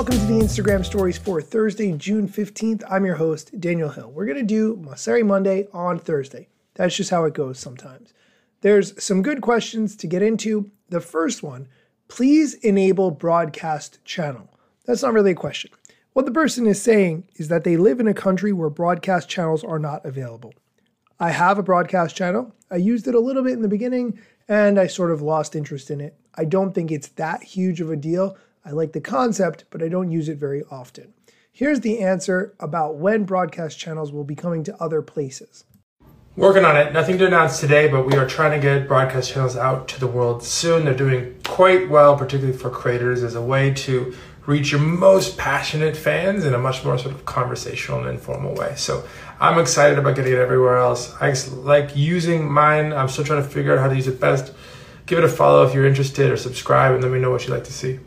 welcome to the Instagram stories for Thursday, June 15th. I'm your host, Daniel Hill. We're going to do Mosseri Monday on Thursday. That's just how it goes sometimes. There's some good questions to get into. The first one please enable broadcast channel. That's not really a question. What the person is saying is that they live in a country where broadcast channels are not available. I have a broadcast channel. I used it a little bit in the beginning and I sort of lost interest in it. I don't think it's that huge of a deal. I like the concept, but I don't use it very often. Here's the answer about when broadcast channels will be coming to other places. Working on it. Nothing to announce today, but we are trying to get broadcast channels out to the world soon. They're doing quite well, particularly for creators, as a way to reach your most passionate fans in a much more sort of conversational and informal way. So I'm excited about getting it everywhere else. I like using mine. I'm still trying to figure out how to use it best. Give it a follow if you're interested or subscribe and let me know what you'd like to see.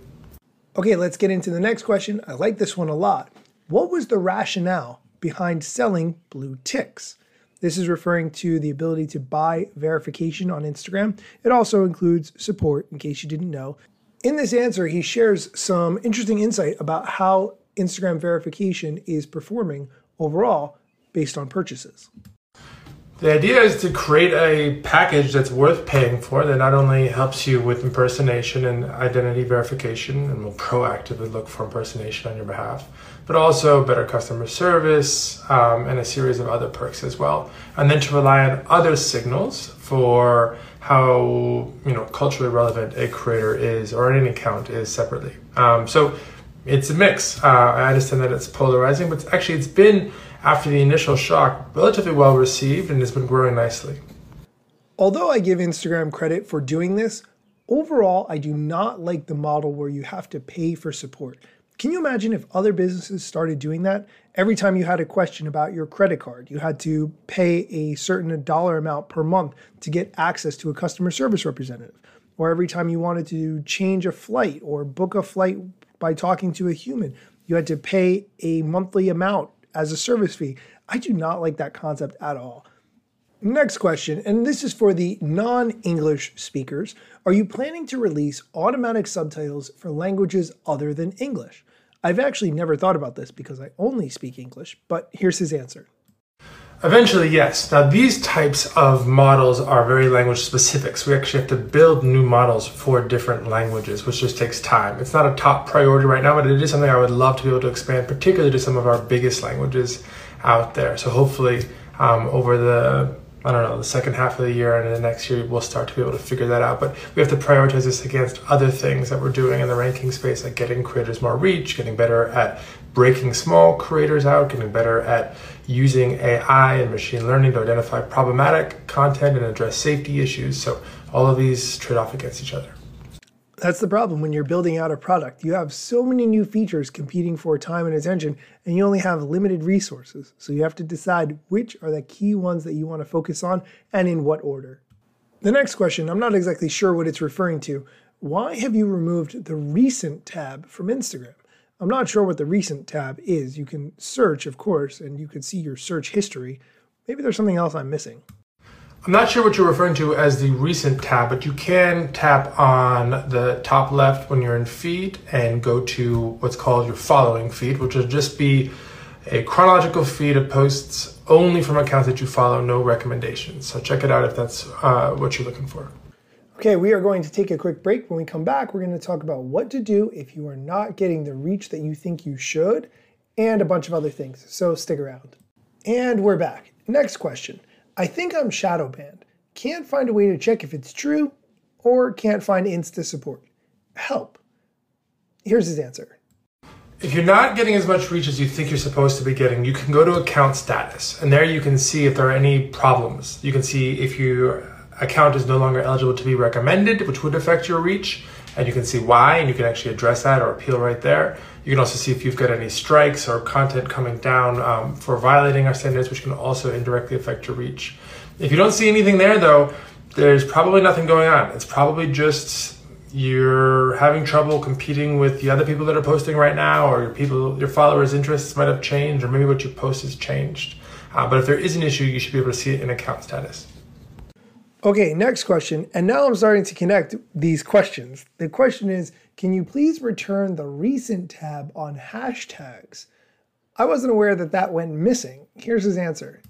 Okay, let's get into the next question. I like this one a lot. What was the rationale behind selling blue ticks? This is referring to the ability to buy verification on Instagram. It also includes support, in case you didn't know. In this answer, he shares some interesting insight about how Instagram verification is performing overall based on purchases. The idea is to create a package that's worth paying for that not only helps you with impersonation and identity verification and will proactively look for impersonation on your behalf, but also better customer service um, and a series of other perks as well. And then to rely on other signals for how you know culturally relevant a creator is or any account is separately. Um, so it's a mix. Uh, I understand that it's polarizing, but actually it's been after the initial shock, relatively well received and has been growing nicely. Although I give Instagram credit for doing this, overall, I do not like the model where you have to pay for support. Can you imagine if other businesses started doing that? Every time you had a question about your credit card, you had to pay a certain dollar amount per month to get access to a customer service representative. Or every time you wanted to change a flight or book a flight by talking to a human, you had to pay a monthly amount as a service fee. I do not like that concept at all. Next question, and this is for the non English speakers. Are you planning to release automatic subtitles for languages other than English? I've actually never thought about this because I only speak English, but here's his answer. Eventually, yes. Now, these types of models are very language specific. So we actually have to build new models for different languages, which just takes time. It's not a top priority right now, but it is something I would love to be able to expand, particularly to some of our biggest languages out there. So hopefully, um, over the I don't know, the second half of the year and the next year, we'll start to be able to figure that out. But we have to prioritize this against other things that we're doing in the ranking space, like getting creators more reach, getting better at breaking small creators out, getting better at using AI and machine learning to identify problematic content and address safety issues. So all of these trade off against each other. That's the problem when you're building out a product. You have so many new features competing for time and attention, and you only have limited resources. So you have to decide which are the key ones that you want to focus on and in what order. The next question, I'm not exactly sure what it's referring to. Why have you removed the recent tab from Instagram? I'm not sure what the recent tab is. You can search, of course, and you can see your search history. Maybe there's something else I'm missing. I'm not sure what you're referring to as the recent tab, but you can tap on the top left when you're in feed and go to what's called your following feed, which will just be a chronological feed of posts only from accounts that you follow, no recommendations. So check it out if that's uh, what you're looking for. Okay, we are going to take a quick break. When we come back, we're going to talk about what to do if you are not getting the reach that you think you should and a bunch of other things. So stick around. And we're back. Next question. I think I'm shadow banned. Can't find a way to check if it's true or can't find Insta support. Help. Here's his answer. If you're not getting as much reach as you think you're supposed to be getting, you can go to account status and there you can see if there are any problems. You can see if your account is no longer eligible to be recommended, which would affect your reach, and you can see why and you can actually address that or appeal right there. You can also see if you've got any strikes or content coming down um, for violating our standards, which can also indirectly affect your reach. If you don't see anything there, though, there's probably nothing going on. It's probably just you're having trouble competing with the other people that are posting right now, or your people, your followers' interests might have changed, or maybe what you post has changed. Uh, but if there is an issue, you should be able to see it in account status. Okay, next question. And now I'm starting to connect these questions. The question is Can you please return the recent tab on hashtags? I wasn't aware that that went missing. Here's his answer.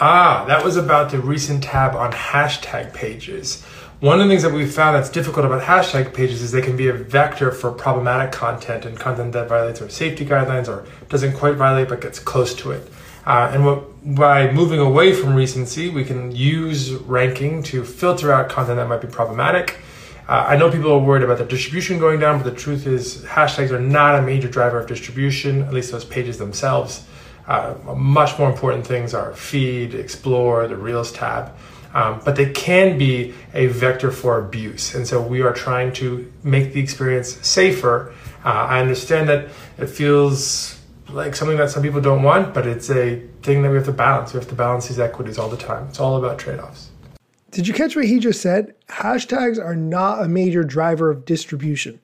Ah, that was about the recent tab on hashtag pages. One of the things that we've found that's difficult about hashtag pages is they can be a vector for problematic content and content that violates our safety guidelines or doesn't quite violate but gets close to it. Uh, and what, by moving away from recency, we can use ranking to filter out content that might be problematic. Uh, I know people are worried about the distribution going down, but the truth is hashtags are not a major driver of distribution, at least those pages themselves. Uh, much more important things are feed, explore, the Reels tab. Um, but they can be a vector for abuse. And so we are trying to make the experience safer. Uh, I understand that it feels like something that some people don't want, but it's a thing that we have to balance. We have to balance these equities all the time. It's all about trade offs. Did you catch what he just said? Hashtags are not a major driver of distribution.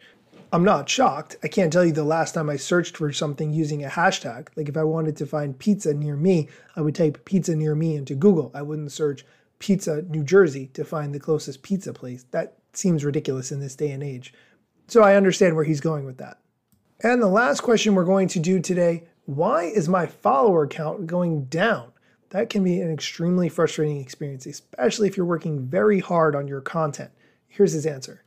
I'm not shocked. I can't tell you the last time I searched for something using a hashtag. Like if I wanted to find pizza near me, I would type pizza near me into Google. I wouldn't search pizza New Jersey to find the closest pizza place. That seems ridiculous in this day and age. So I understand where he's going with that. And the last question we're going to do today why is my follower count going down? That can be an extremely frustrating experience, especially if you're working very hard on your content. Here's his answer.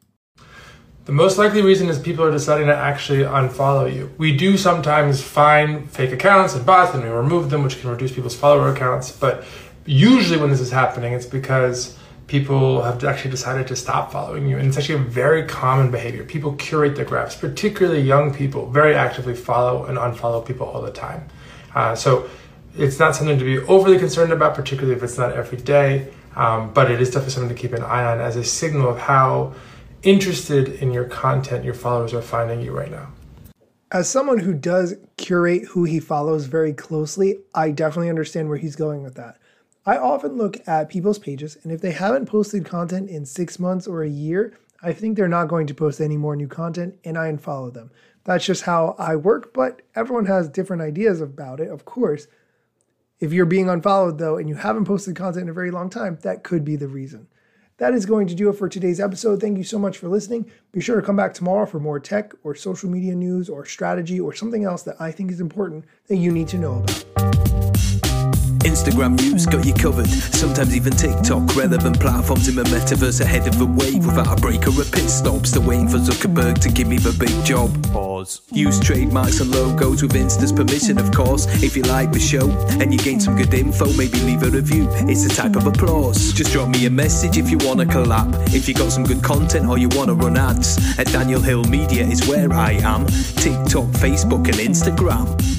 The most likely reason is people are deciding to actually unfollow you. We do sometimes find fake accounts and bots and we remove them, which can reduce people's follower accounts. But usually, when this is happening, it's because people have actually decided to stop following you. And it's actually a very common behavior. People curate their graphs, particularly young people, very actively follow and unfollow people all the time. Uh, so it's not something to be overly concerned about, particularly if it's not every day. Um, but it is definitely something to keep an eye on as a signal of how interested in your content your followers are finding you right now. As someone who does curate who he follows very closely, I definitely understand where he's going with that. I often look at people's pages, and if they haven't posted content in six months or a year, I think they're not going to post any more new content, and I unfollow them. That's just how I work, but everyone has different ideas about it, of course. If you're being unfollowed, though, and you haven't posted content in a very long time, that could be the reason. That is going to do it for today's episode. Thank you so much for listening. Be sure to come back tomorrow for more tech or social media news or strategy or something else that I think is important that you need to know about. Instagram news got you covered. Sometimes even TikTok. Relevant platforms in the metaverse ahead of the wave without a break or a pit stop. Still waiting for Zuckerberg to give me the big job. Pause. Use trademarks and logos with Insta's permission, of course. If you like the show and you gain some good info, maybe leave a review. It's a type of applause. Just drop me a message if you want to collab. If you got some good content or you want to run ads, at Daniel Hill Media is where I am. TikTok, Facebook, and Instagram.